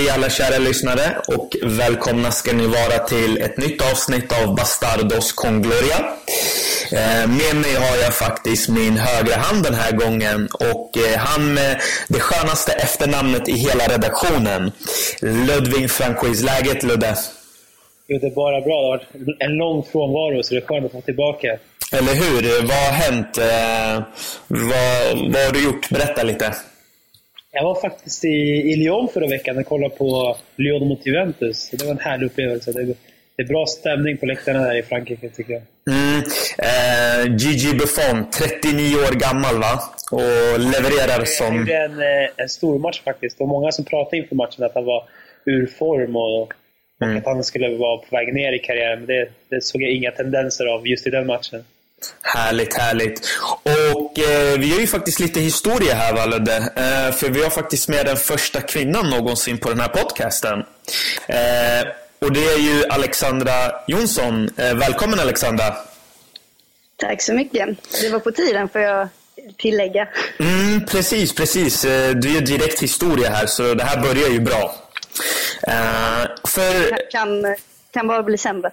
Hej alla kära lyssnare och välkomna ska ni vara till ett nytt avsnitt av Bastardos con Gloria. Eh, med mig har jag faktiskt min högra hand den här gången och eh, han med det skönaste efternamnet i hela redaktionen. Ludvig Franquist. Läget Ludde? Det är bara bra. Det har varit en lång frånvaro så det är skönt att vara tillbaka. Eller hur? Vad har hänt? Eh, vad, vad har du gjort? Berätta lite. Jag var faktiskt i, i Lyon förra veckan och kollade på Lyon mot Juventus. Det var en härlig upplevelse. Det, det är bra stämning på läktarna där i Frankrike, tycker jag. Mm. Eh, Gigi Buffon, 39 år gammal va? Och levererar som... Han gjorde en, eh, en stor match faktiskt. Det var många som pratade inför matchen att han var ur form och, och mm. att han skulle vara på väg ner i karriären. Men det, det såg jag inga tendenser av just i den matchen. Härligt, härligt. Och eh, vi har ju faktiskt lite historia här va Ludde? Eh, för vi har faktiskt med den första kvinnan någonsin på den här podcasten. Eh, och det är ju Alexandra Jonsson. Eh, välkommen Alexandra! Tack så mycket. Det var på tiden får jag tillägga. Mm, precis, precis. Eh, du är direkt historia här så det här börjar ju bra. Eh, för... Det kan, kan bara bli sämre.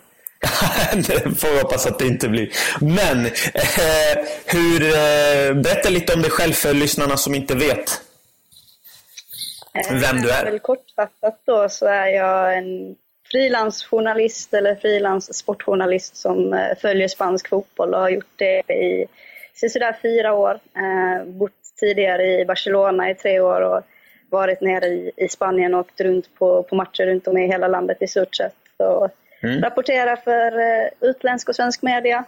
Det får vi hoppas att det inte blir. Men, eh, hur, eh, berätta lite om dig själv för lyssnarna som inte vet eh, vem du är. Väl kortfattat då så är jag en frilansjournalist eller frilanssportjournalist som eh, följer spansk fotboll och har gjort det i sådär fyra år. Eh, bott tidigare i Barcelona i tre år och varit nere i, i Spanien och åkt runt på, på matcher runt om i hela landet i stort sett. Så Mm. Rapporterar för uh, utländsk och svensk media.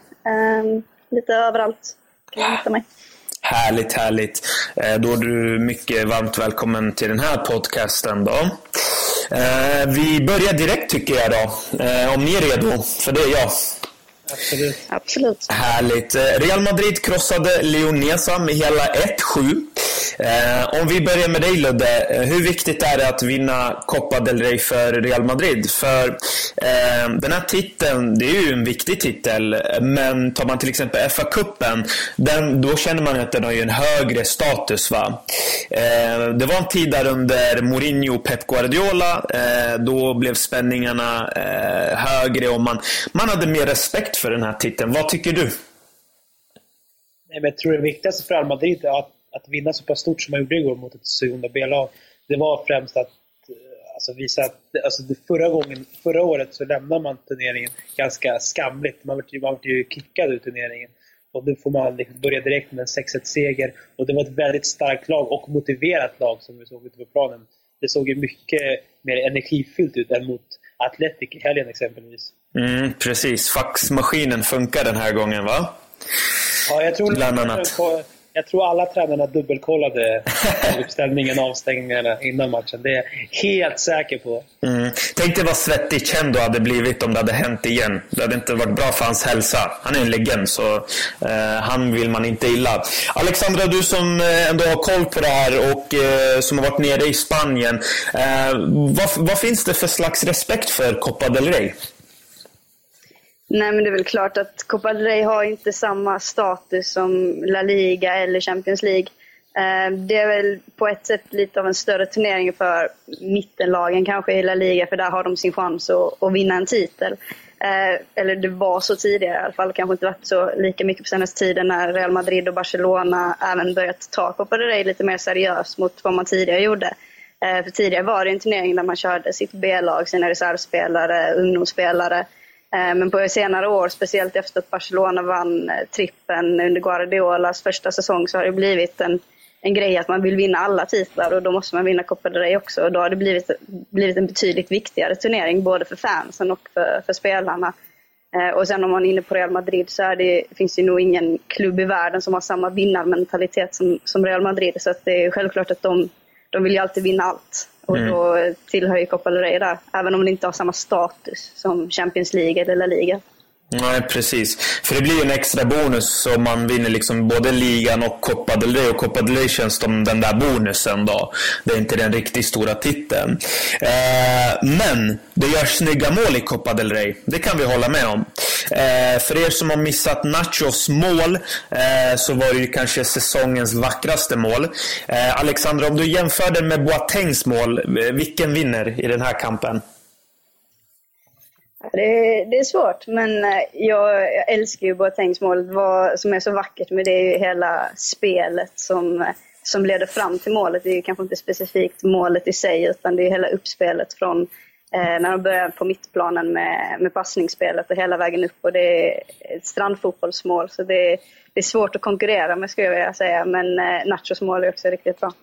Um, lite överallt kan man hitta mig. Härligt, härligt. Eh, då är du mycket varmt välkommen till den här podcasten. Då. Eh, vi börjar direkt tycker jag då. Om ni är redo, för det är jag. Absolut. Absolut. Härligt. Real Madrid krossade Leonesa med hela 1-7. Eh, om vi börjar med dig Ludde, eh, hur viktigt är det att vinna Copa del Rey för Real Madrid? För eh, den här titeln, det är ju en viktig titel, men tar man till exempel FA-cupen, då känner man att den har ju en högre status. Va? Eh, det var en tid där under Mourinho och Pep Guardiola, eh, då blev spänningarna eh, högre och man, man hade mer respekt för den här titeln. Vad tycker du? Nej, men jag tror det viktigaste för Real Madrid är att att vinna så pass stort som man gjorde igår mot ett segunda B-lag, det var främst att eh, alltså, visa att alltså, förra, gången, förra året så lämnade man turneringen ganska skamligt. Man var, man var ju kickad ur turneringen. Och nu får man liksom börja direkt med en 6-1-seger. Och det var ett väldigt starkt lag och motiverat lag som vi såg ute på planen. Det såg ju mycket mer energifyllt ut än mot Atletic i helgen exempelvis. Mm, precis. Faxmaskinen funkar den här gången va? Ja, jag tror Bland annat. På, jag tror alla tränarna dubbelkollade uppställningen, avstängningarna innan matchen. Det är jag helt säker på. Mm. Tänk dig vad svettig Chendo hade blivit om det hade hänt igen. Det hade inte varit bra för hans hälsa. Han är en legend, så eh, han vill man inte illa. Alexandra, du som eh, ändå har koll på det här och eh, som har varit nere i Spanien. Eh, vad, vad finns det för slags respekt för Copa del Rey? Nej, men det är väl klart att Copa del Rey har inte samma status som La Liga eller Champions League. Eh, det är väl på ett sätt lite av en större turnering för mittenlagen kanske i La Liga, för där har de sin chans att, att vinna en titel. Eh, eller det var så tidigare i alla fall, kanske inte varit så lika mycket på senaste tiden när Real Madrid och Barcelona även börjat ta Copa del Rey lite mer seriöst mot vad man tidigare gjorde. Eh, för tidigare var det en turnering där man körde sitt B-lag, sina reservspelare, ungdomsspelare Eh, men på senare år, speciellt efter att Barcelona vann eh, trippen under Guardiolas första säsong, så har det blivit en, en grej att man vill vinna alla titlar och då måste man vinna Copa del Rey också. Och då har det blivit, blivit en betydligt viktigare turnering, både för fansen och för, för spelarna. Eh, och sen om man är inne på Real Madrid så det, finns det nog ingen klubb i världen som har samma vinnarmentalitet som, som Real Madrid. Så det är självklart att de, de vill ju alltid vinna allt. Och mm. då tillhör ju Copa där, även om det inte har samma status som Champions League eller La Liga. Nej, precis. För det blir ju en extra bonus om man vinner liksom både ligan och Copa del Rey. Och Copa del Rey känns som den där bonusen då. Det är inte den riktigt stora titeln. Eh, men det görs snygga mål i Copa del Rey. Det kan vi hålla med om. Eh, för er som har missat Nachos mål eh, så var det ju kanske säsongens vackraste mål. Eh, Alexandra, om du jämför det med Boatengs mål, eh, vilken vinner i den här kampen? Det är, det är svårt, men eh, jag, jag älskar ju Boatengs mål. Vad som är så vackert med det är ju hela spelet som, som leder fram till målet. Det är ju kanske inte specifikt målet i sig, utan det är hela uppspelet från eh, när de börjar på mittplanen med, med passningsspelet och hela vägen upp. Och det är ett strandfotbollsmål, så det är, det är svårt att konkurrera med skulle jag vilja säga. Men eh, Nachos mål är också riktigt bra.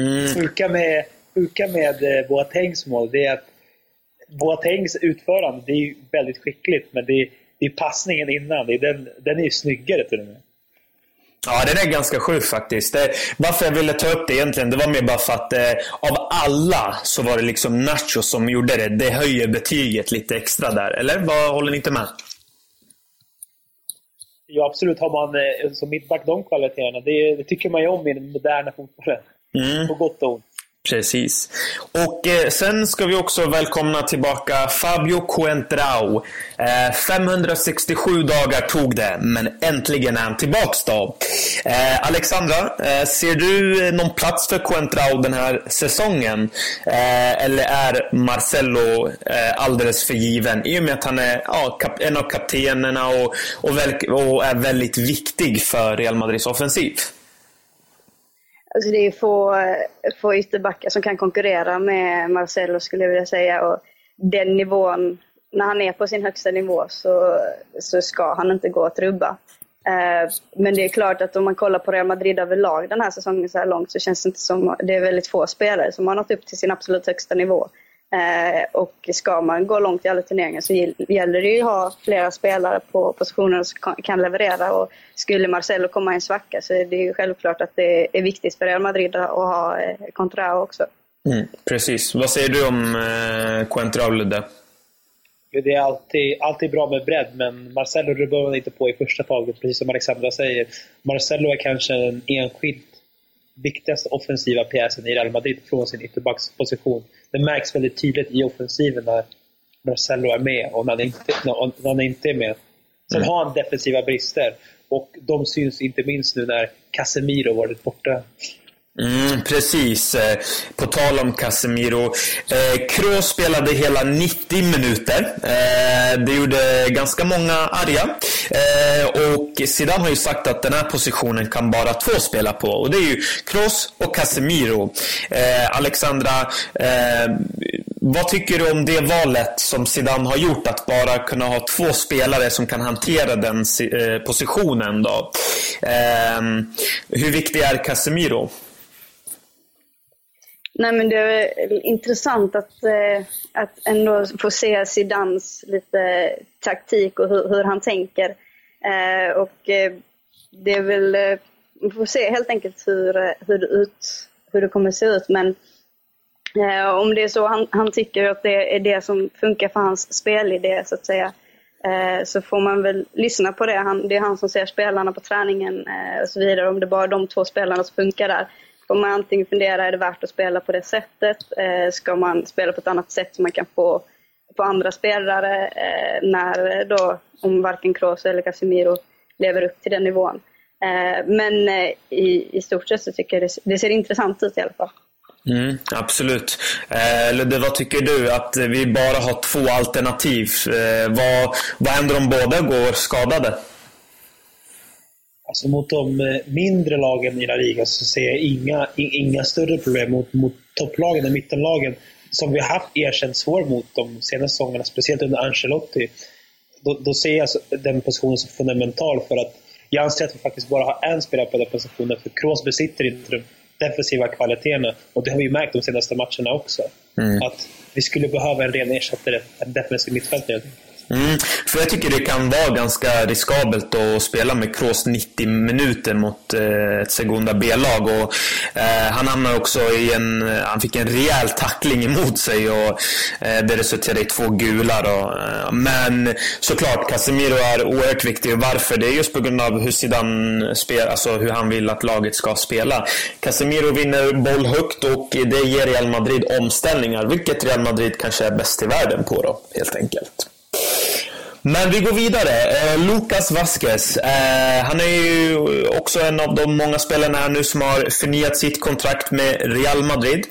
Mm. Sjuka med, sjuka med eh, Boatengs mål, det är att Boatengs utförande det är väldigt skickligt, men det är, det är passningen innan. Det är den, den är ju snyggare till och med. Ja, den är ganska sjuk faktiskt. Det, varför jag ville ta upp det egentligen, det var mer bara för att eh, av alla så var det liksom Nacho som gjorde det. Det höjer betyget lite extra där. Eller vad håller ni inte med? Ja, absolut. Har man eh, som mittback de kvaliteterna, det, det, tycker man ju om i den moderna fotbollen. Mm. På gott och ont. Precis. Och eh, sen ska vi också välkomna tillbaka Fabio Coentrao. Eh, 567 dagar tog det, men äntligen är han tillbaks då. Eh, Alexandra, eh, ser du eh, någon plats för Coentrao den här säsongen? Eh, eller är Marcello eh, alldeles för given? I och med att han är ja, en av kaptenerna och, och, väl, och är väldigt viktig för Real Madrids offensiv. Alltså det är få, få ytterbackar som kan konkurrera med Marcelo skulle jag vilja säga. Och den nivån, när han är på sin högsta nivå så, så ska han inte gå att rubba. Eh, men det är klart att om man kollar på Real Madrid överlag den här säsongen så här långt så känns det inte som det är väldigt få spelare som har nått upp till sin absolut högsta nivå. Eh, och ska man gå långt i alla turneringar så gäller det ju att ha flera spelare på positioner som kan leverera. Och skulle Marcelo komma i en svacka så är det ju självklart att det är viktigt för Real Madrid att ha eh, Contrao också. Mm, precis. Vad säger du om eh, Contrao, Ludde? Det är alltid, alltid bra med bredd, men Marcelo rubbar man inte på i första taget, precis som Alexandra säger. Marcelo är kanske den enskilt viktigaste offensiva pjäsen i Real Madrid från sin ytterbacksposition det märks väldigt tydligt i offensiven när Marcelo är med och när han inte, när han inte är med. Sen mm. har han defensiva brister och de syns inte minst nu när Casemiro varit borta. Mm, precis. Eh, på tal om Casemiro. Eh, Kroos spelade hela 90 minuter. Eh, det gjorde ganska många arga. Eh, och Zidane har ju sagt att den här positionen kan bara två spela på. Och det är ju Kroos och Casemiro. Eh, Alexandra, eh, vad tycker du om det valet som Zidane har gjort? Att bara kunna ha två spelare som kan hantera den positionen. Då. hur viktig är Casemiro? Nej, men det är intressant att, eh, att ändå få se Zidans lite taktik och hur, hur han tänker. Eh, och eh, det är väl, eh, vi får se helt enkelt hur, eh, hur, det, ut, hur det kommer se ut. Men eh, om det är så han, han tycker att det är det som funkar för hans spelidé så att säga, eh, så får man väl lyssna på det. Han, det är han som ser spelarna på träningen eh, och så vidare. Om det bara är de två spelarna som funkar där får man antingen fundera, är det värt att spela på det sättet? Eh, ska man spela på ett annat sätt så man kan få, på andra spelare eh, när då, om varken Kroos eller Casemiro lever upp till den nivån. Eh, men eh, i, i stort sett så tycker jag det, det ser intressant ut i alla fall. Mm, absolut. Eh, Ludde, vad tycker du? Att vi bara har två alternativ. Eh, vad, vad händer om båda går skadade? Alltså mot de eh, mindre lagen i La Liga så ser jag inga, inga större problem mot, mot topplagen och mittenlagen som vi har haft erkänt svår mot de senaste säsongerna, speciellt under Ancelotti. Då, då ser jag den positionen som fundamental för att jag anser att vi faktiskt bara har en spelare på den positionen, för Kroos besitter inte de defensiva kvaliteterna. Och det har vi märkt de senaste matcherna också. Mm. Att vi skulle behöva en ren ersättare, en defensiv mittfältare. Mm, för jag tycker det kan vara ganska riskabelt att spela med Kroos 90 minuter mot eh, ett Segunda B-lag. Och, eh, han hamnade också i en... Eh, han fick en rejäl tackling emot sig och eh, det resulterade i två gula. Då. Eh, men såklart, Casemiro är oerhört viktig. Varför? Det är just på grund av hur Zidane spelar, alltså hur han vill att laget ska spela. Casemiro vinner boll högt och det ger Real Madrid omställningar, vilket Real Madrid kanske är bäst i världen på då, helt enkelt. Men vi går vidare. Eh, Lucas Vasquez. Eh, han är ju också en av de många spelarna här nu som har förnyat sitt kontrakt med Real Madrid.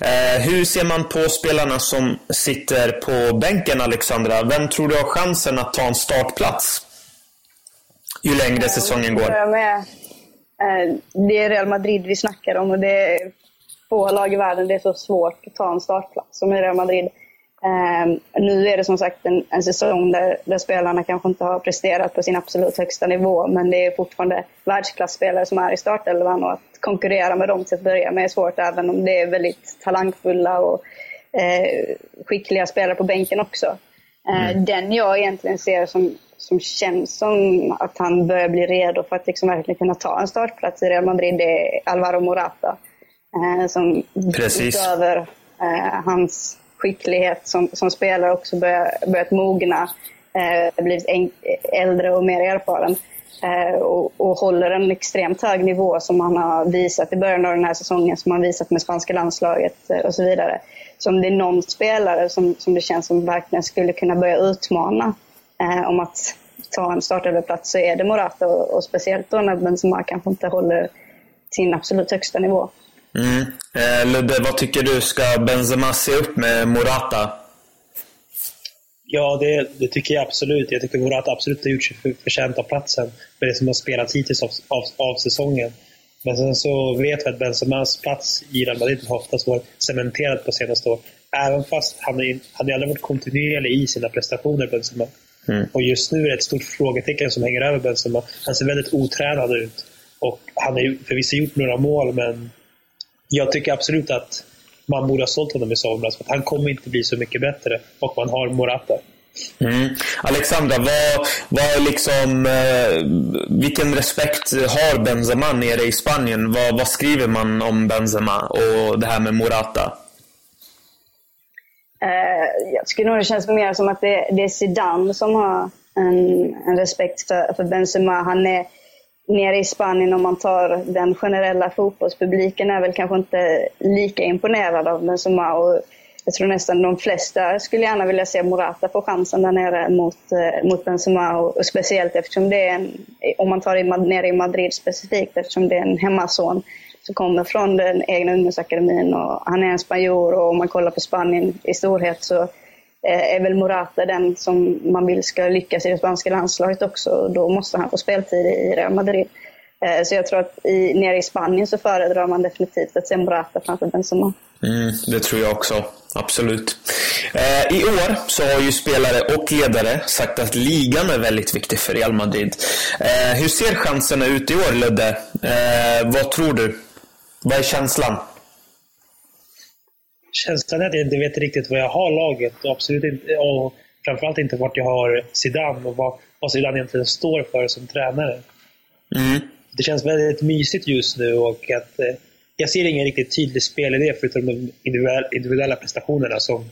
Eh, hur ser man på spelarna som sitter på bänken, Alexandra? Vem tror du har chansen att ta en startplats? Ju längre säsongen går. Med. Eh, det är Real Madrid vi snackar om och det är få lag i världen det är så svårt att ta en startplats som i Real Madrid. Um, nu är det som sagt en, en säsong där, där, spelarna kanske inte har presterat på sin absolut högsta nivå, men det är fortfarande världsklasspelare som är i startelvan och att konkurrera med dem till att börja med är svårt, även om det är väldigt talangfulla och uh, skickliga spelare på bänken också. Uh, mm. Den jag egentligen ser som, som känns som att han börjar bli redo för att liksom verkligen kunna ta en startplats i Real Madrid, det är Alvaro Morata. Uh, som Precis. utöver hans skicklighet som, som spelare också börjat, börjat mogna, eh, blivit äldre och mer erfaren. Eh, och, och, håller en extremt hög nivå som han har visat i början av den här säsongen, som han visat med spanska landslaget eh, och så vidare. Så om det är någon spelare som, som det känns som verkligen skulle kunna börja utmana eh, om att ta en startelvaplats så är det Morata och, och speciellt då när Benzema kanske inte håller sin absolut högsta nivå. Mm. Eh, Ludde, vad tycker du? Ska Benzema se upp med Morata? Ja, det, det, tycker jag absolut. Jag tycker Morata absolut har gjort sig för, förtjänt av platsen med det som har spelats hittills av, av, av, säsongen. Men sen så vet vi att Benzemas plats i Real Madrid har oftast varit cementerad på senaste år. Även fast han, är, han har aldrig varit kontinuerlig i sina prestationer, Benzema. Mm. Och just nu är det ett stort frågetecken som hänger över Benzema. Han ser väldigt otränad ut. Och han har förvisso gjort några mål, men jag tycker absolut att man borde ha sålt honom i somras. För han kommer inte bli så mycket bättre. Och man har Morata. Mm. Alexandra, vad, vad liksom, eh, vilken respekt har Benzema nere i Spanien? Vad, vad, skriver man om Benzema och det här med Morata? Eh, jag tycker nog det känns mer som att det, det är Zidane som har en, en respekt för, för Benzema. Han är nere i Spanien om man tar den generella fotbollspubliken är väl kanske inte lika imponerad av Benzema. Och jag tror nästan de flesta skulle gärna vilja se Morata få chansen där nere mot, eh, mot Benzema. Och, och speciellt eftersom det är en, om man tar det nere i Madrid specifikt, eftersom det är en hemmason som kommer från den egna ungdomsakademin och han är en spanjor och om man kollar på Spanien i storhet så Eh, är väl Morata den som man vill ska lyckas i det spanska landslaget också. Då måste han få speltid i Real Madrid. Eh, så jag tror att i, nere i Spanien så föredrar man definitivt att se Morata framför Benzema. Mm, det tror jag också. Absolut. Eh, I år så har ju spelare och ledare sagt att ligan är väldigt viktig för Real Madrid. Eh, hur ser chanserna ut i år, Ludde? Eh, vad tror du? Vad är känslan? Känslan är att jag inte vet riktigt vad jag har laget och absolut inte, och framförallt inte vart jag har Zidane och vad, vad Zidane egentligen står för som tränare. Mm. Det känns väldigt mysigt just nu och att eh, jag ser ingen riktigt tydlig spelidé förutom de individuella, prestationerna som,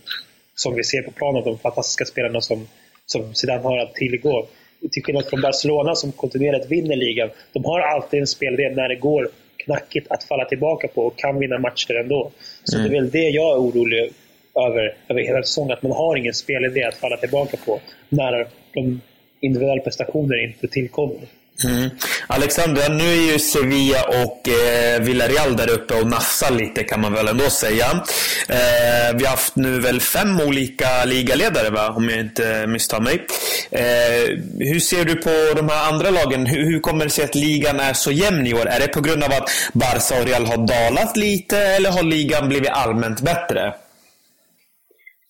som vi ser på planen. De fantastiska spelarna som, som Zidane har att tillgå. Till skillnad från Barcelona som kontinuerligt vinner ligan. De har alltid en spelidé när det går knackigt att falla tillbaka på och kan vinna matcher ändå. Så mm. det är väl det jag är orolig över, över hela säsongen. Att man har ingen spelidé att falla tillbaka på när de individuella prestationer inte tillkommer. Mm. Alexandra, nu är ju Sevilla och eh, Villarreal där uppe och nafsar lite kan man väl ändå säga. Eh, vi har haft nu väl fem olika ligaledare va, om jag inte misstar mig. Eh, hur ser du på de här andra lagen? Hur, hur, kommer det sig att ligan är så jämn i år? Är det på grund av att Barca och Real har dalat lite eller har ligan blivit allmänt bättre?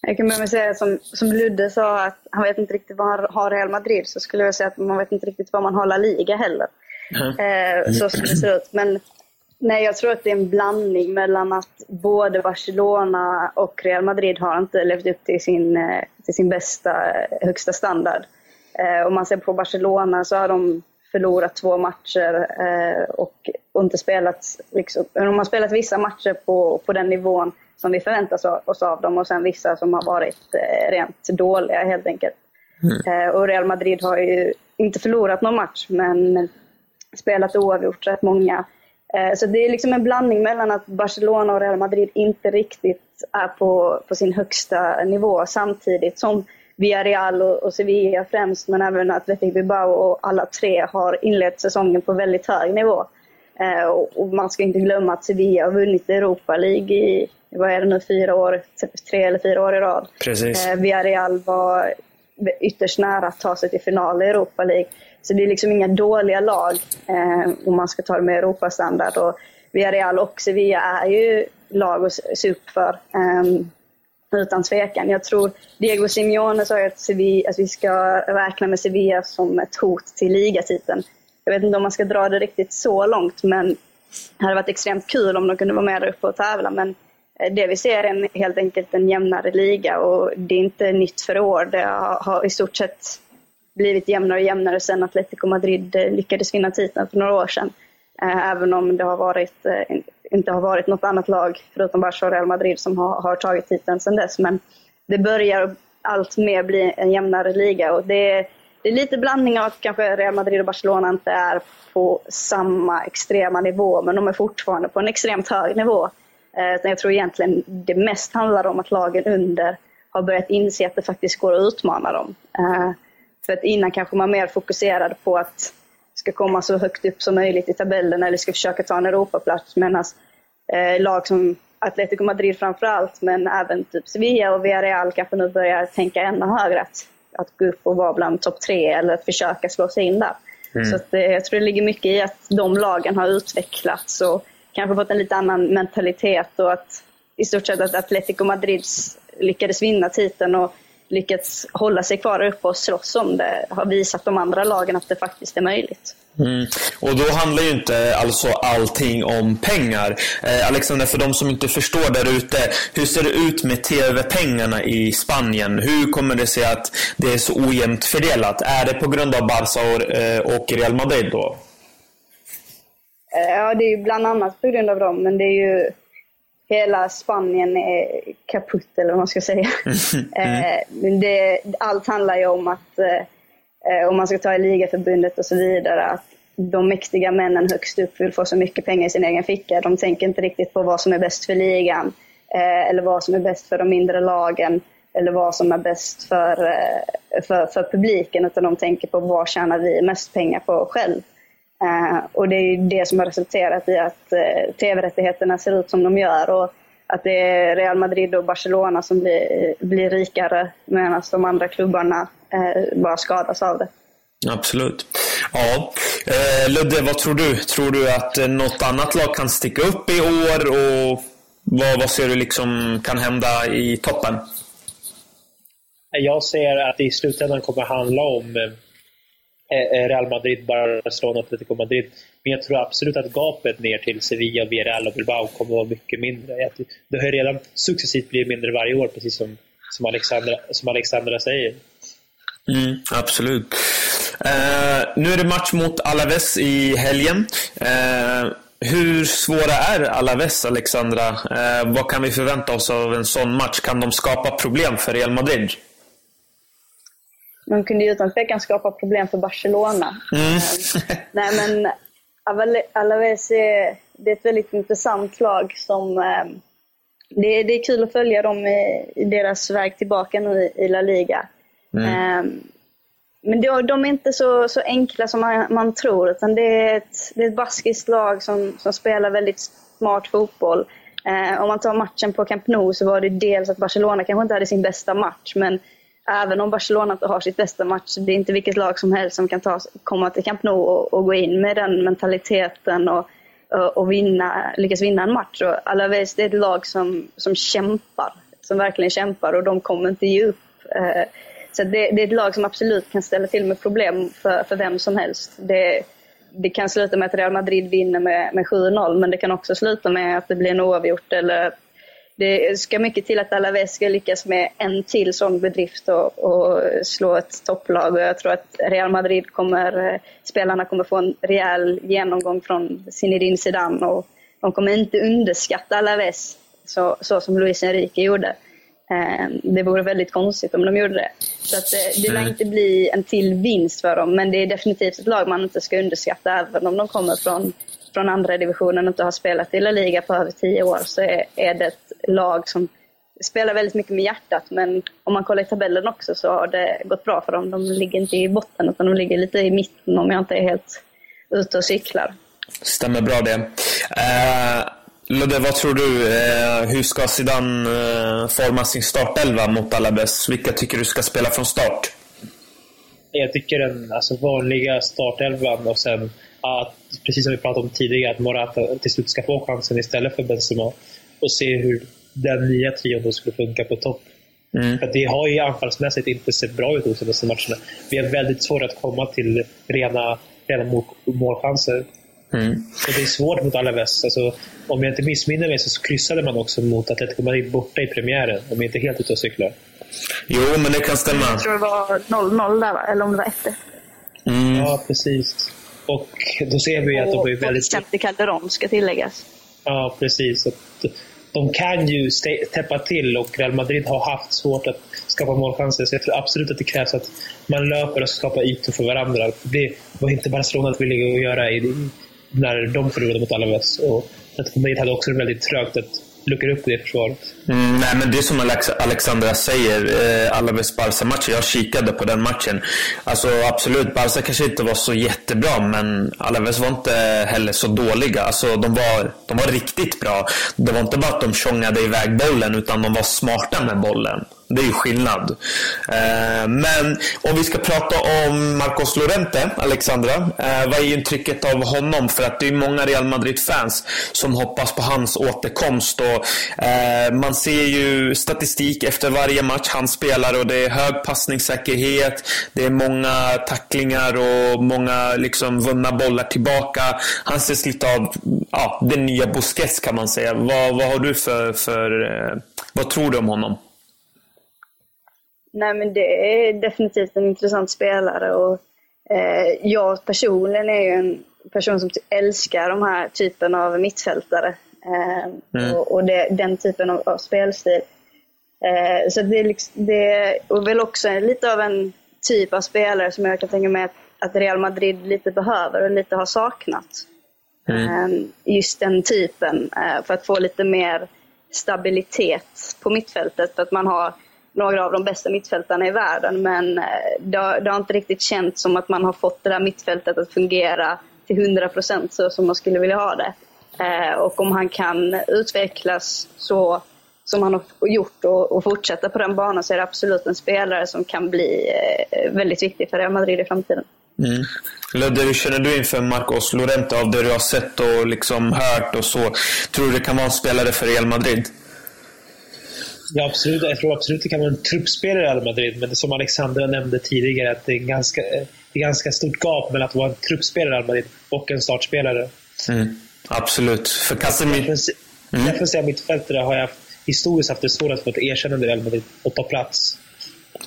Jag kan börja med att säga som, som Ludde sa, att han vet inte riktigt vad han har Real Madrid, så skulle jag säga att man vet inte riktigt vad man har La Liga heller. Mm. Eh, så som det ser ut. Men nej, jag tror att det är en blandning mellan att både Barcelona och Real Madrid har inte levt upp till sin, eh, till sin bästa, eh, högsta standard. Eh, om man ser på Barcelona så har de förlorat två matcher eh, och, och inte spelat, liksom, de har spelat vissa matcher på, på den nivån som vi förväntar oss av dem och sen vissa som har varit eh, rent dåliga helt enkelt. Mm. Eh, och Real Madrid har ju inte förlorat någon match men spelat oavgjort rätt många. Eh, så det är liksom en blandning mellan att Barcelona och Real Madrid inte riktigt är på, på sin högsta nivå samtidigt som Villarreal och, och Sevilla främst, men även Athletic Bilbao och alla tre har inlett säsongen på väldigt hög nivå. Eh, och, och, man ska inte glömma att Sevilla har vunnit Europa League i, vad är det nu, fyra år, tre eller fyra år i rad. Precis. Eh, Villarreal var ytterst nära att ta sig till final i Europa League. Så det är liksom inga dåliga lag eh, om man ska ta det med Europastandard. Och Villarreal och Sevilla är ju lag att se upp för. Eh, utan tvekan. Jag tror Diego Simeone sa att, Sevilla, att vi ska räkna med Sevilla som ett hot till ligatiteln. Jag vet inte om man ska dra det riktigt så långt, men det hade varit extremt kul om de kunde vara med där uppe och tävla. Men Eh, det vi ser är en, helt enkelt en jämnare liga och det är inte nytt för år. Det har, har i stort sett blivit jämnare och jämnare sedan Atletico Madrid eh, lyckades vinna titeln för några år sedan. Eh, även om det har varit, inte har varit något annat lag, förutom Barca och Real Madrid, som har, har tagit titeln sedan dess. Men det börjar allt mer bli en jämnare liga och det det är lite blandning av att kanske Real Madrid och Barcelona inte är på samma extrema nivå, men de är fortfarande på en extremt hög nivå. Eh, jag tror egentligen det mest handlar om att lagen under har börjat inse att det faktiskt går att utmana dem. Eh, för att innan kanske man mer fokuserade på att ska komma så högt upp som möjligt i tabellen eller ska försöka ta en Europaplats. Medan eh, lag som Atletico Madrid framför allt, men även typ Sevilla och Villarreal kanske nu börjar tänka ännu högre. Att att gå upp och vara bland topp tre eller att försöka slå sig in där. Mm. Så att, jag tror det ligger mycket i att de lagen har utvecklats och kanske fått en lite annan mentalitet och att i stort sett att Atletico Madrid lyckades vinna titeln och lyckats hålla sig kvar uppe och slåss om det har visat de andra lagen att det faktiskt är möjligt. Mm. Och då handlar ju inte alltså allting om pengar. Eh, Alexander, för de som inte förstår där ute, hur ser det ut med TV-pengarna i Spanien? Hur kommer det sig att det är så ojämnt fördelat? Är det på grund av Barca och, eh, och Real Madrid då? Eh, ja, det är ju bland annat på grund av dem, men det är ju hela Spanien är kaputt, eller vad man ska säga. Mm. Eh, men det, allt handlar ju om att eh, om man ska ta i ligaförbundet och så vidare, att de mäktiga männen högst upp vill få så mycket pengar i sin egen ficka. De tänker inte riktigt på vad som är bäst för ligan, eller vad som är bäst för de mindre lagen, eller vad som är bäst för, för, för publiken, utan de tänker på vad tjänar vi mest pengar på själv. Och det är det som har resulterat i att tv-rättigheterna ser ut som de gör. Och att det är Real Madrid och Barcelona som blir, blir rikare medan de andra klubbarna eh, bara skadas av det. Absolut. Ja. Eh, Ludde, vad tror du? Tror du att eh, något annat lag kan sticka upp i år? Och vad, vad ser du liksom kan hända i toppen? Jag ser att det i slutändan kommer handla om eh, eh, Eh, eh, Real Madrid, Barcelona Atletico Madrid. Men jag tror absolut att gapet ner till Sevilla, Villarreal och Bilbao kommer att vara mycket mindre. Det har redan successivt blivit mindre varje år, precis som, som, Alexandra, som Alexandra säger. Mm, absolut. Uh, nu är det match mot Alaves i helgen. Uh, hur svåra är Alaves, Alexandra? Uh, vad kan vi förvänta oss av en sån match? Kan de skapa problem för Real Madrid? De kunde ju utan tvekan skapa problem för Barcelona. Mm. nej, men Alaves är, det är ett väldigt intressant lag som det är, det är kul att följa dem i, i deras väg tillbaka nu i, i La Liga. Mm. Um, men de, de, är inte så, så enkla som man, man, tror, utan det är ett, det är ett baskiskt lag som, som spelar väldigt smart fotboll. Om man tar matchen på Camp Nou så var det dels att Barcelona kanske inte hade sin bästa match, men även om Barcelona inte har sitt bästa match, det är inte vilket lag som helst som kan ta, komma till Camp Nou och, och gå in med den mentaliteten och, och, vinna, lyckas vinna en match. Och Alaves det är ett lag som, som kämpar, som verkligen kämpar och de kommer inte ge upp. Eh, så det, det, är ett lag som absolut kan ställa till med problem för, för vem som helst. Det, det kan sluta med att Real Madrid vinner med, med 7-0, men det kan också sluta med att det blir en oavgjort. Eller det ska mycket till att Alaves ska lyckas med en till sån bedrift och, och slå ett topplag. Och jag tror att Real Madrid kommer, spelarna kommer få en rejäl genomgång från Zinedine Zidane och de kommer inte underskatta Alaves så, så som Luis Enrique gjorde. Ehm, det vore väldigt konstigt om de gjorde det. Så att eh, det lär inte bli en till vinst för dem, men det är definitivt ett lag man inte ska underskatta. Även om de kommer från, från andra divisionen och inte har spelat i La Liga på över tio år, så är, är det ett lag som spelar väldigt mycket med hjärtat, men om man kollar i tabellen också så har det gått bra för dem. De ligger inte i botten, utan de ligger lite i mitten om jag inte är helt ute och cyklar. Stämmer bra det. Eh, Ludde, vad tror du? Eh, hur ska Zidane eh, forma sin startelva mot Alaves? Vilka tycker du ska spela från start? Jag tycker den alltså, vanliga startelvan och sen att, precis som vi pratade om tidigare, att Morata till slut ska få chansen istället för Benzema. Och se hur den nya trion då skulle funka på topp. Mm. För det har ju anfallsmässigt inte sett bra ut de senaste matcherna. Vi har väldigt svårt att komma till rena, rena mål, målchanser. Mm. Och det är svårt mot Alaves. Alltså, om jag inte missminner mig så kryssade man också mot Atletico Madrid borta i premiären. Om jag inte är helt ute och cyklar. Jo, men det kan stämma. Jag tror det var 0-0 där, va? eller om det var 1 mm. Ja, precis. Och då ser vi att de är väldigt... Och Calderon ska tilläggas. Ja, precis. De kan ju täppa till och Real Madrid har haft svårt att skapa målchanser. Så jag tror absolut att det krävs att man löper och skapar ytor för varandra. Det var inte Barcelona villiga att göra i, när de förlorade mot Alaves. Och Atletico Madrid hade också väldigt trögt att luckra upp det försvaret. Mm, nej, men det är som Alex Alexandra säger, eh, Alaves Barca-matchen. Jag kikade på den matchen. Alltså absolut, Barca kanske inte var så jättebra, men Alaves var inte heller så dåliga. Alltså de var, de var riktigt bra. Det var inte bara att de tjongade iväg bollen, utan de var smarta med bollen. Det är ju skillnad. Eh, men om vi ska prata om Marcos Lorente, Alexandra. Eh, vad är intrycket av honom? För att det är många Real Madrid-fans som hoppas på hans återkomst. Och, eh, man ser ju statistik efter varje match han spelar och det är hög passningssäkerhet. Det är många tacklingar och många liksom vunna bollar tillbaka. Han ses lite av ja, den nya Busquets kan man säga. Vad, vad har du för, för vad tror du om honom? Nej, men det är definitivt en intressant spelare och eh, jag personligen är ju en person som älskar de här typen av mittfältare eh, mm. och, och det, den typen av, av spelstil. Eh, så det är, liksom, det är väl också lite av en typ av spelare som jag kan tänka mig att, att Real Madrid lite behöver och lite har saknat. Mm. Eh, just den typen, eh, för att få lite mer stabilitet på mittfältet. För att man har några av de bästa mittfältarna i världen men eh, det har, det har inte riktigt känts som att man har fått det där mittfältet att fungera till 100% så som man skulle vilja ha det. Eh, och om han kan utvecklas så som han har gjort och, och fortsätta på den banan så är det absolut en spelare som kan bli eh, väldigt viktig för Real Madrid i framtiden. Mm. Ludde, hur känner du inför Marcos Lorente av det du har sett och liksom hört och så? Tror du det kan vara en spelare för Real Madrid? Ja, absolut. Jag tror absolut det kan vara en truppspelare i Real Madrid, men som Alexandra nämnde tidigare, att det är, ganska, det är ganska stort gap mellan att vara en truppspelare i Real Madrid och en startspelare. Mm, absolut. För Casemiro... Mm. Defensiva mittfältare har jag historiskt haft det svårt att få ett erkännande i Real Madrid och ta plats.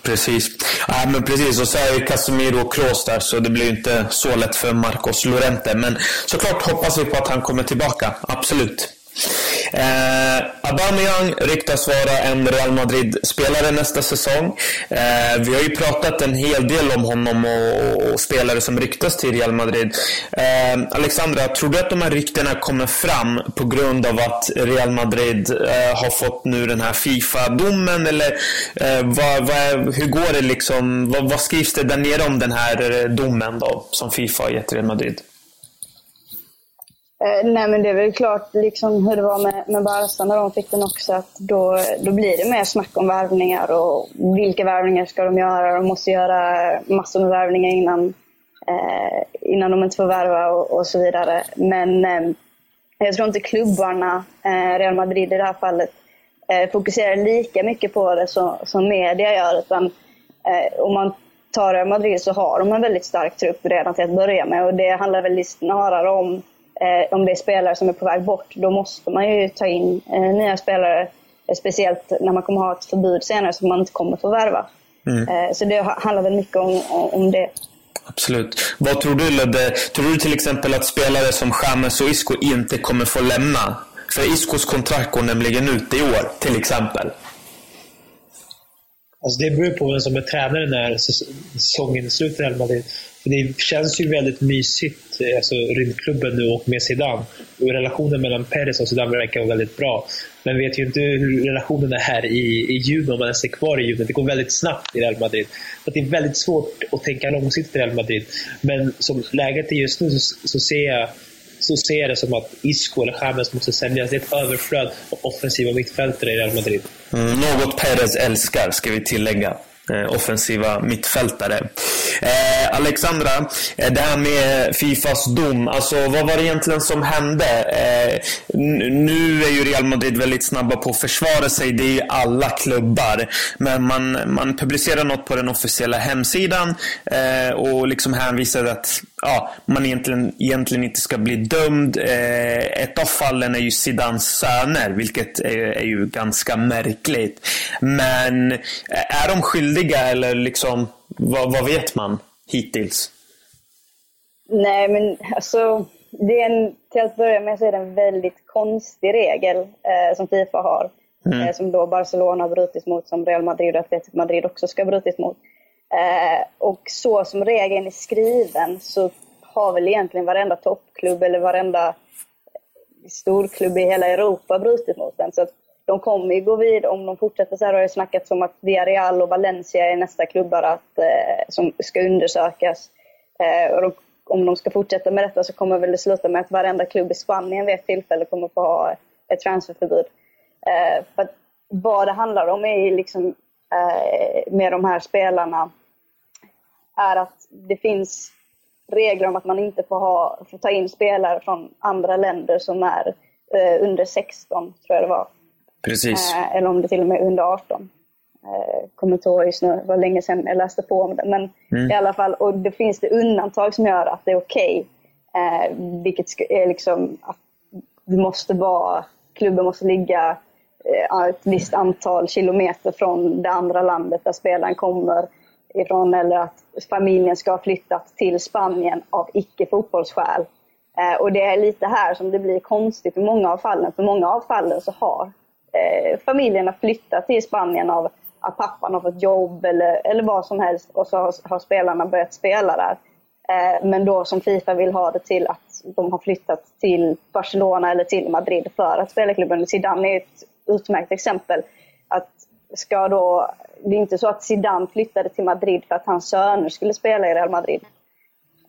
Precis. Ja, men precis. Och så är ju Casemiro och Kroos där, så det blir inte så lätt för Marcos Lorente. Men såklart hoppas vi på att han kommer tillbaka. Absolut. Eh, Aubameyang ryktas vara en Real Madrid-spelare nästa säsong. Eh, vi har ju pratat en hel del om honom och, och spelare som ryktas till Real Madrid. Eh, Alexandra, tror du att de här ryktena kommer fram på grund av att Real Madrid eh, har fått nu den här Fifa-domen? Eller eh, vad, vad, hur går det liksom? Vad, vad skrivs det där nere om den här eh, domen då, som Fifa har gett Real Madrid? Eh, nej men det är väl klart liksom hur det var med, med Barca när de fick den också att då, då blir det mer snack om värvningar och vilka värvningar ska de göra? De måste göra massor med värvningar innan, eh, innan de inte får värva och, och så vidare. Men eh, jag tror inte klubbarna, eh, Real Madrid i det här fallet, eh, fokuserar lika mycket på det som, som media gör. Utan, eh, om man tar Real Madrid så har de en väldigt stark trupp redan till att börja med och det handlar väl snarare om eh, om det är spelare som är på väg bort, då måste man ju ta in eh, nya spelare. Eh, speciellt när man kommer ha ett förbud senare som man inte kommer få värva. Mm. Eh, så det handlar väl mycket om, om det. Absolut. Vad tror du Ludde? Tror du till exempel att spelare som James och Isco inte kommer få lämna? För Iscos kontrakt går nämligen ut i år, till exempel. Alltså det beror på vem som är tränare när säsongen slutar i Real Madrid. Det känns ju väldigt mysigt, eh, alltså rymdklubben nu och med Zidane. Och relationen mellan Perez och Zidane verkar vara väldigt bra. Men vet ju inte hur relationen är här i, i juni, om man ens är kvar i juni. Det går väldigt snabbt i Real Madrid. Så det är väldigt svårt att tänka långsiktigt i Real Madrid. Men som läget är just nu så, så ser jag så ser jag det som att Isco eller James måste säljas. Det är ett överflöd av offensiva mittfältare i Real Madrid. Mm, något Perez älskar, ska vi tillägga. Eh, offensiva mittfältare. Eh, Alexandra, eh, det här med Fifas dom. Alltså, vad var det egentligen som hände? Eh, nu är ju Real Madrid väldigt snabba på att försvara sig. Det är ju alla klubbar. Men man, man publicerar något på den officiella hemsidan eh, och liksom hänvisar att ja, man egentligen, egentligen inte ska bli dömd. Eh, ett av fallen är ju Zidans söner, vilket är, är ju ganska märkligt. Men är de skyldiga skyldiga eller liksom, vad, vad vet man hittills? Nej, men alltså, det är en, till att börja med så är det en väldigt konstig regel eh, som Fifa har. Mm. Eh, som då Barcelona har brutit mot, som Real Madrid och Atletico Madrid också ska ha brutit mot. Eh, och så som regeln är skriven så har väl egentligen varenda toppklubb eller varenda storklubb i hela Europa brutit mot den. Så att de kommer ju gå vid om de fortsätter så här Det har ju snackats om att Villarreal och Valencia är nästa klubbar att, eh, som ska undersökas. Eh, och de, om de ska fortsätta med detta så kommer väl det sluta med att varenda klubb i Spanien vid ett tillfälle kommer få ha ett transferförbud. Eh, för vad det handlar om är liksom, eh, med de här spelarna är att det finns regler om att man inte får, ha, får ta in spelare från andra länder som är eh, under 16, tror jag det var. Precis. Eh, eller om det till och med är under 18. Eh, kommer inte ihåg just nu, det var länge sedan jag läste på om det. Men mm. i alla fall, och det finns det undantag som gör att det är okej. Okay. Eh, vilket är liksom att det måste vara, klubben måste ligga eh, ett visst antal kilometer från det andra landet där spelaren kommer ifrån eller att familjen ska ha flyttat till Spanien av icke fotbollsskäl. Eh, och det är lite här som det blir konstigt i många av fallen. För många av fallen så har eh, familjerna flyttat till Spanien av att pappan har fått jobb eller, eller vad som helst och så har, har spelarna börjat spela där. Eh, men då som Fifa vill ha det till att de har flyttat till Barcelona eller till Madrid för att spela i klubben. Zidane är ett utmärkt exempel. Att ska då, det är inte så att Zidane flyttade till Madrid för att hans söner skulle spela i Real Madrid.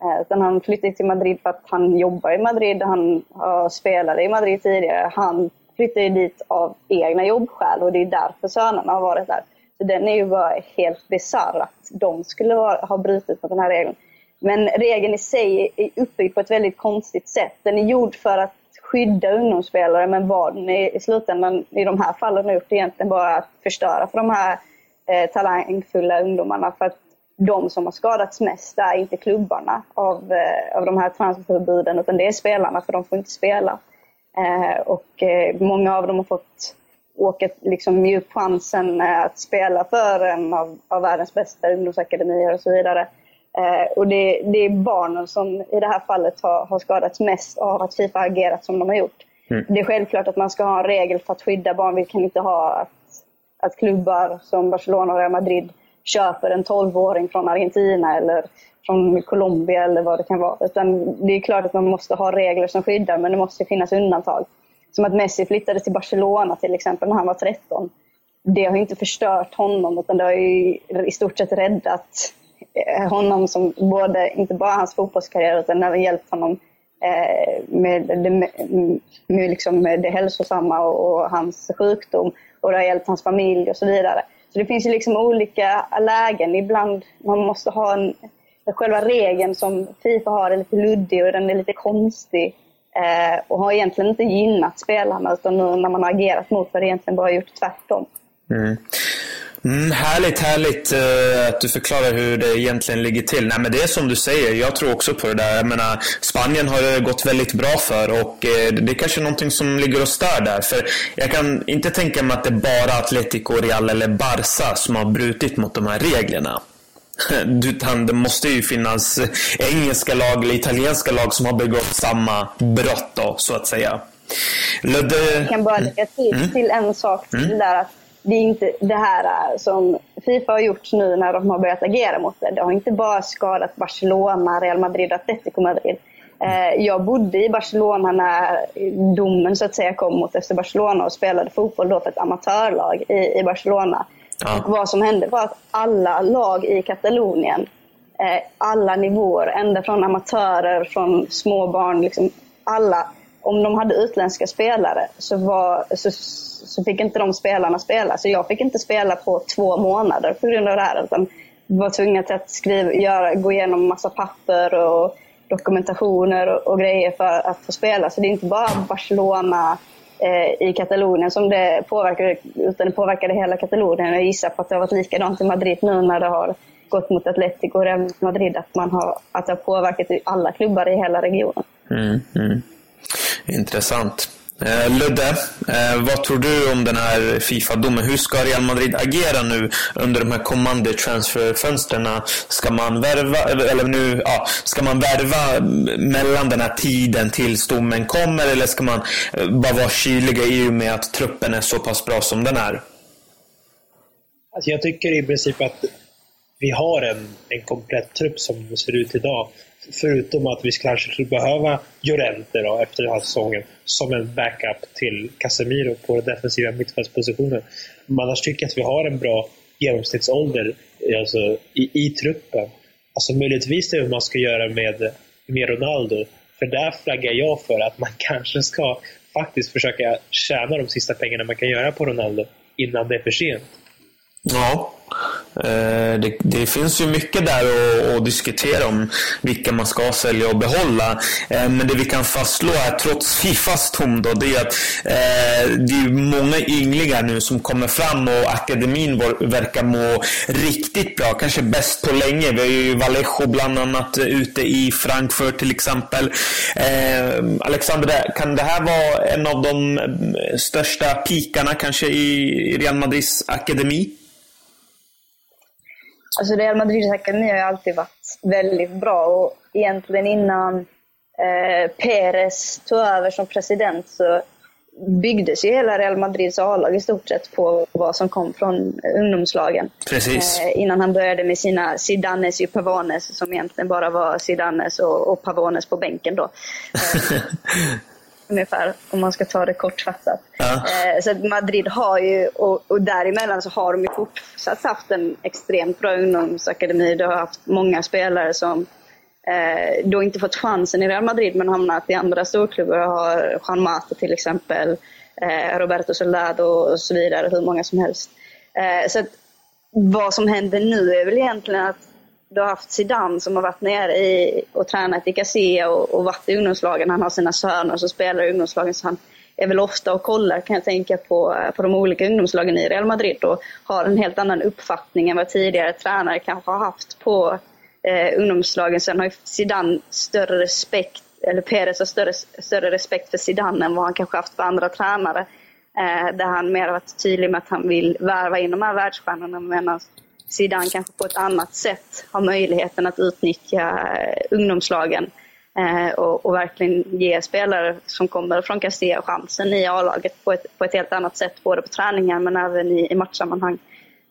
Eh, utan han flyttade till Madrid för att han jobbar i Madrid, han spelade i Madrid tidigare. Han flyttade dit av egna jobbskäl och det är därför sönerna har varit där. Så den är ju bara helt bisarr att de skulle ha brutit mot den här regeln. Men regeln i sig är uppbyggd på ett väldigt konstigt sätt. Den är gjord för att skydda ungdomsspelare men vad ni i slutändan i de här fallen har gjort egentligen bara att förstöra för de här eh, talangfulla ungdomarna. För att de som har skadats mest är inte klubbarna av, eh, av de här transferförbuden utan det är spelarna för de får inte spela. Eh, och eh, många av dem har fått åka, liksom, ge upp chansen eh, att spela för en av, av världens bästa ungdomsakademier och så vidare. Eh, och det, det, är barnen som i det här fallet har, har skadats mest av att Fifa agerat som de har gjort. Mm. Det är självklart att man ska ha en regel för att skydda barn. Vi kan inte ha att, att klubbar som Barcelona och Real Madrid köper en 12-åring från Argentina eller från Colombia eller vad det kan vara. Utan det är klart att man måste ha regler som skyddar, men det måste finnas undantag. Som att Messi flyttade till Barcelona till exempel när han var 13. Det har inte förstört honom, utan det har ju i stort sett räddat Eh, honom som både, inte bara hans fotbollskarriär, utan även hjälpt honom eh, med det, med liksom det hälsosamma och hans sjukdom. Och det har hjälpt hans familj och så vidare. Så det finns ju liksom olika lägen. Ibland man måste ha en själva regeln som Fifa har är lite luddig och den är lite konstig. Eh, och har egentligen inte gynnat spelarna utan nu när man har agerat mot det har det egentligen bara gjort tvärtom. Mm. Mm, härligt, härligt uh, att du förklarar hur det egentligen ligger till. Nej, men det är som du säger, jag tror också på det där. Jag menar, Spanien har det gått väldigt bra för och uh, det är kanske någonting som ligger och stör där. För jag kan inte tänka mig att det är bara Atletico, Real eller Barca som har brutit mot de här reglerna. Utan det måste ju finnas engelska lag eller italienska lag som har begått samma brott då, så att säga. Ludde... Jag kan bara lägga till, mm. till en sak till mm. där. Att det är inte det här som Fifa har gjort nu när de har börjat agera mot det. Det har inte bara skadat Barcelona, Real Madrid och Atletico Madrid. Eh, jag bodde i Barcelona när domen så att säga kom mot FC Barcelona och spelade fotboll då för ett amatörlag i, Barcelona. Ja. Och vad som hände var att alla lag i Katalonien, eh, alla nivåer, ända från amatörer, från småbarn, liksom alla, om de hade utländska spelare så, var, så, så fick inte de spelarna spela. Så jag fick inte spela på två månader på grund av det här. Utan var tvungen att skriva, göra, gå igenom massa papper och dokumentationer och, och, grejer för att få spela. Så det är inte bara Barcelona eh, i Katalonien som det påverkar, utan det påverkade hela Katalonien. Jag gissar på att det har varit likadant i Madrid nu när det har gått mot Atletico och Real Madrid, att, man har, att det har påverkat alla klubbar i hela regionen. Mm, mm. Intressant. Eh, Ludde, eh, vad tror du om den här Fifa-domen? Hur ska Real Madrid agera nu under de här kommande transferfönstren? Ska man värva, eller nu, ja, ska man värva mellan den här tiden tills domen kommer eller ska man eh, bara vara kyliga i och med att truppen är så pass bra som den är? Alltså jag tycker i princip att vi har en, en komplett trupp som det ser ut idag. Förutom att vi kanske skulle behöva Llorente då, efter den här säsongen som en backup till Casemiro på den defensiva mittfältspositionen. Men annars tycker jag att vi har en bra genomsnittsålder alltså, i, i truppen. Alltså möjligtvis det man ska göra med, med Ronaldo. För där flaggar jag för att man kanske ska faktiskt försöka tjäna de sista pengarna man kan göra på Ronaldo innan det är för sent. Ja, Eh, det, det, finns ju mycket där att, att, diskutera om vilka man ska sälja och behålla. Eh, men det vi kan fastslå är, trots Fifas tom då, det är att eh, det är många ynglingar nu som kommer fram och akademin verkar må riktigt bra. Kanske bäst på länge. Vi har ju Vallejo bland annat ute i Frankfurt till exempel. Alexander, kan det här vara en av de största pikarna kanske i Real Madrids akademi? Alltså Real Madrids akademi har ju alltid varit väldigt bra och egentligen innan eh, Perez tog över som president så byggdes ju hela Real Madrids A-lag i stort sett på vad som kom från ungdomslagen. Precis. Eh, innan han började med sina Zidanes och Pavones som egentligen bara var Zidanes och, och Pavones på bänken då. Eh, ungefär, om man ska ta det kortfattat. Ja. Eh, så Madrid har ju, och, och däremellan så har de ju fortsatt haft en extremt bra ungdomsakademi. De har haft många spelare som eh, då inte fått chansen i Real Madrid men hamnat i andra storklubbar. Har Juan Mata till exempel, eh, Roberto Soldado och så vidare, hur många som helst. Eh, så att, vad som händer nu är väl egentligen att du har haft Zidane som har varit nere i, och tränat i Casilla och, och varit i ungdomslagen. Han har sina söner som spelar i ungdomslagen så han är väl ofta och kollar kan jag tänka på, på de olika ungdomslagen i Real Madrid och har en helt annan uppfattning än vad tidigare tränare kanske har haft på eh, ungdomslagen. Sen har ju Zidane större respekt, eller Perez har större, större respekt för Zidane än vad han kanske haft för andra tränare. Eh, där han mer har varit tydlig med att han vill värva in de här världsstjärnorna medan Zidane kanske på ett annat sätt har möjligheten att utnyttja eh, ungdomslagen eh, och, och, verkligen ge spelare som kommer från Castilla chansen i A-laget på ett, på ett helt annat sätt, både på träningar men även i, i matchsammanhang.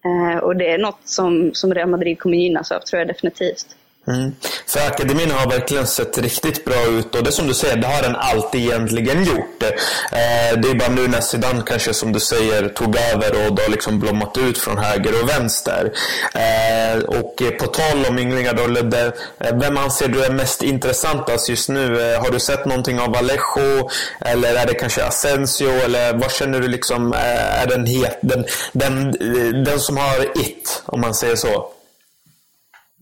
Eh, och det är något som, som Real Madrid kommer gynnas av, tror jag definitivt. Mm. För akademin har verkligen sett riktigt bra ut och det som du säger, det har den alltid egentligen gjort. Eh, det är bara nu när Zidane kanske som du säger tog över och det har liksom blommat ut från höger och vänster. Eh, och på tal om ynglingar då, Ludde, eh, vem anser du är mest intressantast just nu? Eh, har du sett någonting av Alejo eller är det kanske Asensio eller vad känner du liksom eh, är den, het, den, den, eh, den som har it, om man säger så?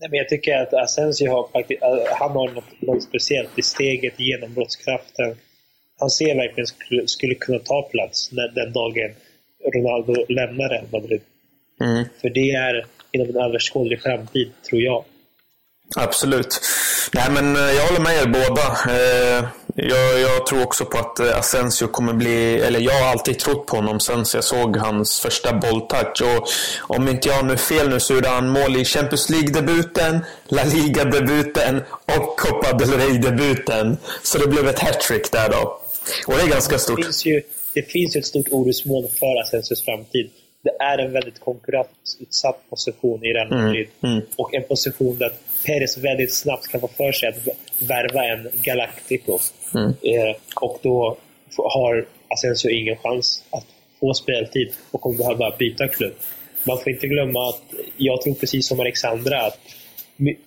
Nej, men jag tycker att Asensio har, faktiskt, han har något, något speciellt i steget, genombrottskraften. Han ser verkligen skulle, skulle kunna ta plats när, den dagen Ronaldo lämnar Real Madrid. Mm. För det är inom en överskådlig framtid, tror jag. Absolut. Nej, men eh, jag håller med er båda. Eh, jag, jag, tror också på att eh, Asensio kommer bli, eller jag har alltid trott på honom sen jag såg hans första bolltouch. Och om inte jag har nu fel nu så gjorde han mål i Champions League-debuten, La Liga-debuten och Copa del Rey-debuten. Så det blev ett hattrick där då. Och det är ganska stort. Det finns ju, det finns ju ett stort orosmoln för Asensios framtid. det är en väldigt konkurrensutsatt position i Real mm, Madrid. Mm, mm. Och en position där Perez väldigt snabbt kan få för sig att värva en Galactico. Mm. Eh, och då har Asensio ingen chans att få speltid och kommer behöva byta klubb. Man får inte glömma att jag tror precis som Alexandra att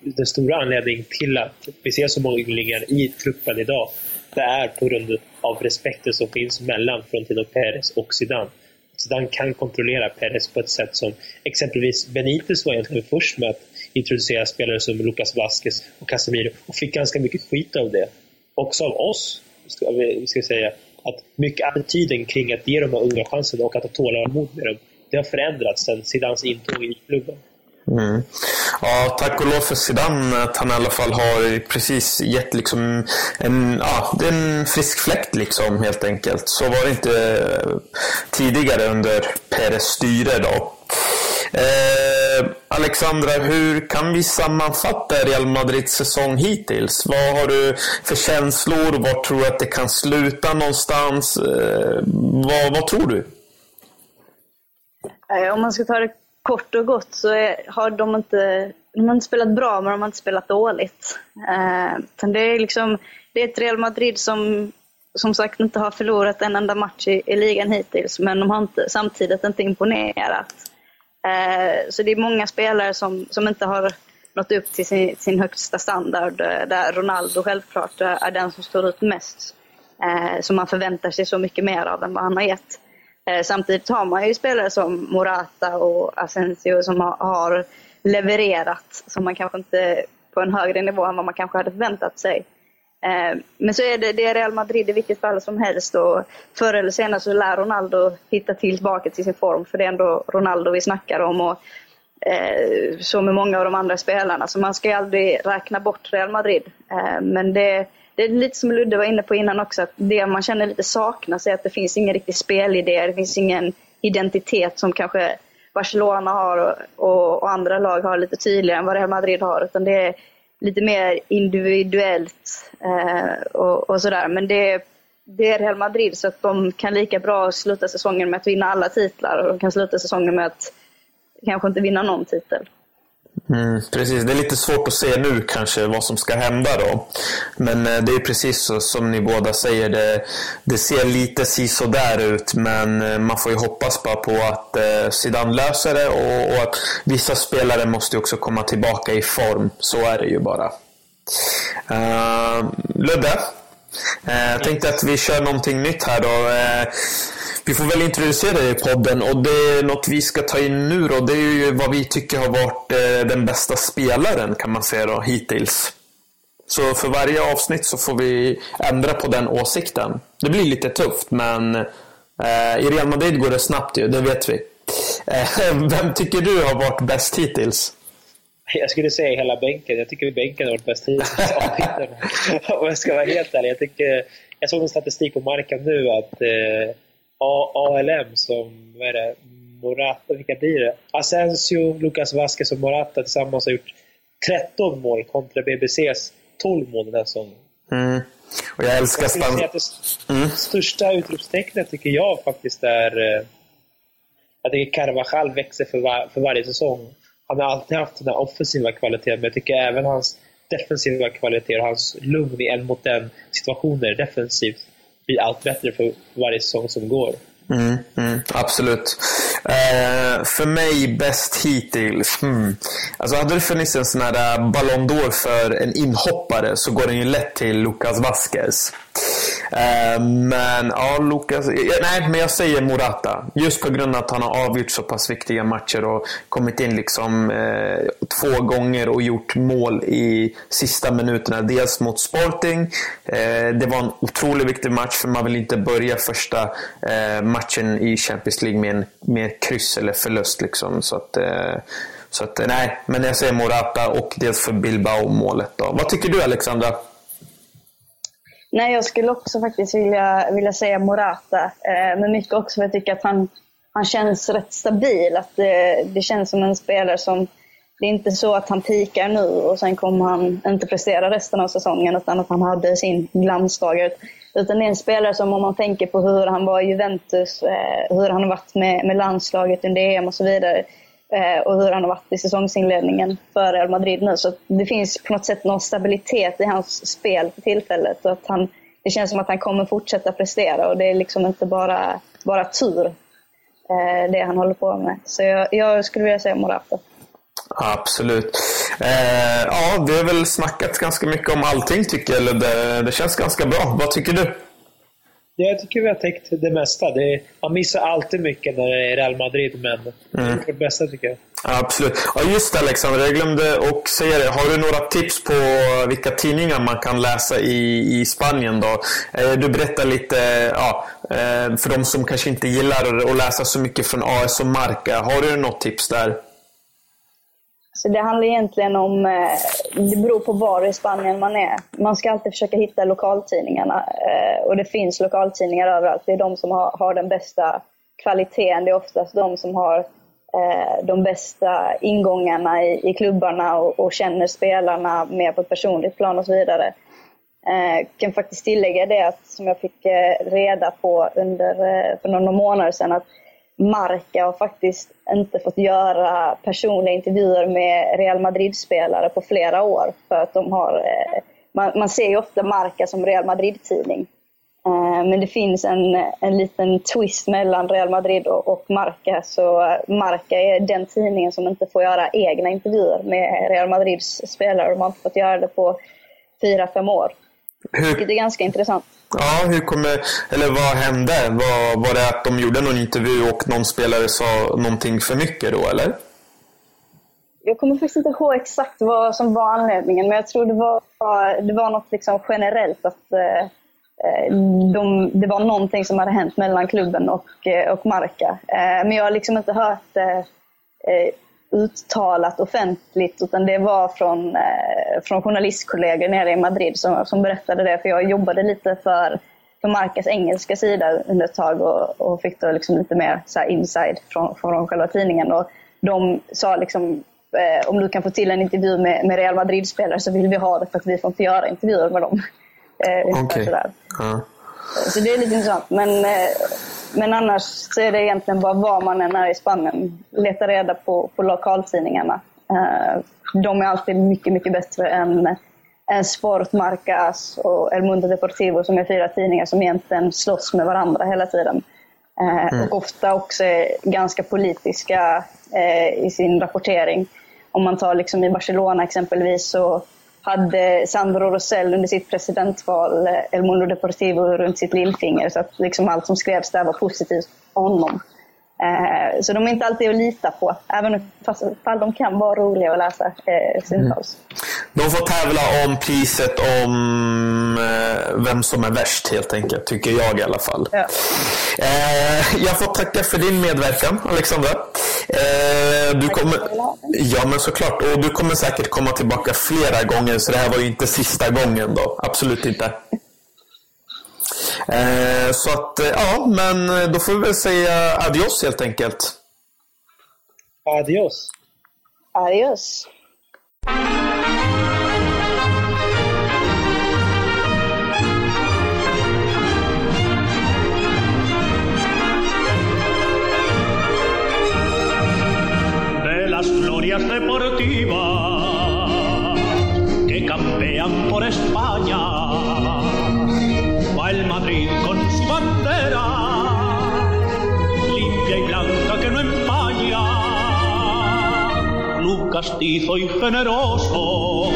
den stora anledningen till att vi ser så många ynglingar i truppen idag, det är på grund av respekten som finns mellan Frontino Perez och Zidane. Zidane kan kontrollera Perez på ett sätt som exempelvis Benitez var egentligen först med att introducera spelare som Lucas Vasquez och Casemiro och fick ganska mycket skit av det. Också av oss, ska vi ska säga. Att mycket attityden kring att ge de här unga chansen och att ha tålamod med dem, det har förändrats sedan Zidanes intåg i klubben. Mm. Ja, tack och lov för Zidane att han i alla fall har precis gett liksom en, ja, en frisk fläkt liksom helt enkelt. Så var det inte eh, tidigare under Peres styre då. Eh, Eh, Alexandra, hur kan vi sammanfatta Real Madrids säsong hittills? Vad har du för känslor? Var tror du att det kan sluta någonstans? Eh, vad, vad tror du? Eh, om man ska ta det kort och gott så är, har de inte, de har inte spelat bra, men de har inte spelat dåligt. Eh, det, är liksom, det är ett Real Madrid som som sagt inte har förlorat en enda match i, i ligan hittills, men de har inte, samtidigt inte imponerat. Eh, så det är många spelare som, som inte har nått upp till sin, sin högsta standard, eh, där Ronaldo självklart eh, är den som står ut mest. Eh, man förväntar sig så mycket mer av än vad han har gett. Eh, samtidigt har man ju spelare som Morata och Asensio som har levererat, som man kanske inte på en högre nivå än vad man kanske hade förväntat sig. Eh, men så är det, det är Real Madrid i vilket fall som helst och förr eller senare så lär Ronaldo hitta tillbaka till sin form för det är ändå Ronaldo vi snackar om och eh, så med många av de andra spelarna. Så man ska ju aldrig räkna bort Real Madrid. Eh, men det, det är lite som Ludde var inne på innan också, att det man känner lite saknas är att det finns ingen riktig spelidé, det finns ingen identitet som kanske Barcelona har och, och, och, andra lag har lite tydligare än vad Real Madrid har, utan det är lite mer individuellt eh, och, och, sådär. Men det, det är Real Madrid så att de kan lika bra sluta säsongen med att vinna alla titlar och de kan sluta säsongen med att kanske inte vinna någon titel. Mm, precis, det är lite svårt att se nu kanske vad som ska hända då. Men eh, det är precis så som ni båda säger, det, det ser lite sisådär ut men eh, man får ju hoppas bara på att eh, Zidane löser det och, och, att vissa spelare måste också komma tillbaka i form. Så är det ju bara. Uh, Ludde, uh, jag tänkte att vi kör någonting nytt här då. Uh, vi får väl introducera dig i podden och det är något vi ska ta in nu då. Det är ju vad vi tycker har varit eh, den bästa spelaren kan man säga då, hittills. Så för varje avsnitt så får vi ändra på den åsikten. Det blir lite tufft men eh, i Real Madrid går det snabbt ju, det vet vi. Eh, vem tycker du har varit bäst hittills? Jag skulle säga hela bänken. Jag tycker bänken har varit bäst hittills. Om jag ska vara helt ärlig. Jag, tycker, jag såg en statistik på marken nu att eh, ALM som, vad är det, Morata, vilka blir det? Asensio, Lucas Vasquez och Morata tillsammans har gjort 13 mål kontra BBCs 12 mål den här säsongen. Mm. Och jag älskar Span... Jag det mm. största utropstecknet tycker jag faktiskt är eh, jag tycker Carvajal växer för, var, för varje säsong. Han har alltid haft den här offensiva kvaliteten, men jag tycker även hans defensiva kvaliteter och hans lugn i en mot en situationer defensivt blir allt bättre för varje säsong som går. Mm, mm, absolut. Eh, för mig bäst hittills. Hmm. Alltså hade det funnits en sån här eh, Ballon d'Or för en inhoppare så går den ju lätt till Lucas Vasquez. Eh, men ja, Lucas... Nej, men jag säger Morata. Just på grund av att han har avgjort så pass viktiga matcher och kommit in liksom eh, två gånger och gjort mål i sista minuterna. Dels mot Sporting. Eh, det var en otroligt viktig match för man vill inte börja första eh, matchen i Champions League med, en, med kryss eller förlust. Liksom. Så att, eh, så att, nej, men jag säger Morata och dels för Bilbao-målet. Vad tycker du Alexandra? Nej, jag skulle också faktiskt vilja, vilja säga Morata. Eh, men mycket också för att jag tycker att han, han känns rätt stabil. Att det, det känns som en spelare som... Det är inte så att han pikar nu och sen kommer han inte prestera resten av säsongen utan att han hade sin glansdagar. Utan det är en spelare som om man tänker på hur han var i Juventus, eh, hur han har varit med, med landslaget under EM och så vidare. Eh, och hur han har varit i säsongsinledningen för Real Madrid nu. Så det finns på något sätt någon stabilitet i hans spel för tillfället. Och att han, det känns som att han kommer fortsätta prestera och det är liksom inte bara, bara tur eh, det han håller på med. Så jag, jag skulle vilja säga Morata. Absolut. Eh, ja, det har väl snackats ganska mycket om allting tycker jag. Eller det, det känns ganska bra. Vad tycker du? Jag tycker vi har täckt det mesta. Det man missar alltid mycket när det är Real Madrid, men mm. det är vårt bästa tycker jag. Ja, absolut. Ja, just det Alexander, jag glömde att säga det. Har du några tips på vilka tidningar man kan läsa i, i Spanien? då? Eh, du berättar lite, ja, eh, för de som kanske inte gillar att läsa så mycket från AS och Marca. Har du något tips där? Så det handlar egentligen om, eh, det beror på var i Spanien man är. Man ska alltid försöka hitta lokaltidningarna. Eh, och det finns lokaltidningar överallt. Det är de som har, har den bästa kvaliteten. Det är oftast de som har eh, de bästa ingångarna i, i klubbarna och, och, känner spelarna mer på ett personligt plan och så vidare. Jag kan faktiskt tillägga det att, som jag fick eh, reda på under, eh, för några månader sedan, att Marca har faktiskt inte fått göra personliga intervjuer med Real Madrid-spelare på flera år. För att de har, eh, man, man ser ju ofta Marca som Real Madrid-tidning. Eh, men det finns en, en liten twist mellan Real Madrid och, och Marca. Så Marca är den tidningen som inte får göra egna intervjuer med Real Madrids spelare. De har inte fått göra det på fyra, fem år. Hur, Vilket är ganska intressant. Ja, hur kommer, eller vad hände? Var, var det att de gjorde någon intervju och någon spelare sa någonting för mycket då, eller? Jag kommer faktiskt inte ihåg exakt vad som var anledningen, men jag tror det var, det var något liksom generellt att eh, eh de, det var någonting som hade hänt mellan klubben och, eh, och Marca. Eh, men jag har liksom inte hört eh, uttalat offentligt, utan det var från, eh, från journalistkollegor nere i Madrid som, som berättade det. För jag jobbade lite för, för Marcas engelska sida under ett tag och, och fick då liksom lite mer så inside från, från själva tidningen. Och de sa liksom, eh, om du kan få till en intervju med, med Real Madrid-spelare så vill vi ha det för att vi får inte göra intervjuer med dem. Eh, okay. Uh. Så det är lite intressant. Men eh, men annars så är det egentligen bara var man än är i Spanien. Leta reda på, på lokaltidningarna. Uh, de är alltid mycket, mycket bättre än, än Sport, Marcas och El Mundo Deportivo som är fyra tidningar som egentligen slåss med varandra hela tiden. Uh, mm. Och ofta också är ganska politiska uh, i sin rapportering. Om man tar liksom i Barcelona exempelvis så hade Sandro Rosell under sitt presidentval eh, El Mundo Deportivo runt sitt lillfinger. Så att liksom allt som skrevs där var positivt för honom. Eh, så de är inte alltid att lita på, även om de kan vara roliga att läsa eh, stundtals. Mm. De får tävla om priset om eh, vem som är värst helt enkelt, tycker jag i alla fall. Ja. Eh, jag får tacka för din medverkan, Alexandra. Eh, du kommer, ja, men såklart. Och du kommer säkert komma tillbaka flera gånger, så det här var ju inte sista gången då. Absolut inte. Så att, ja, men då får vi väl säga adios helt enkelt. Adios. Adios. De las glorias deportivas castizo y generoso,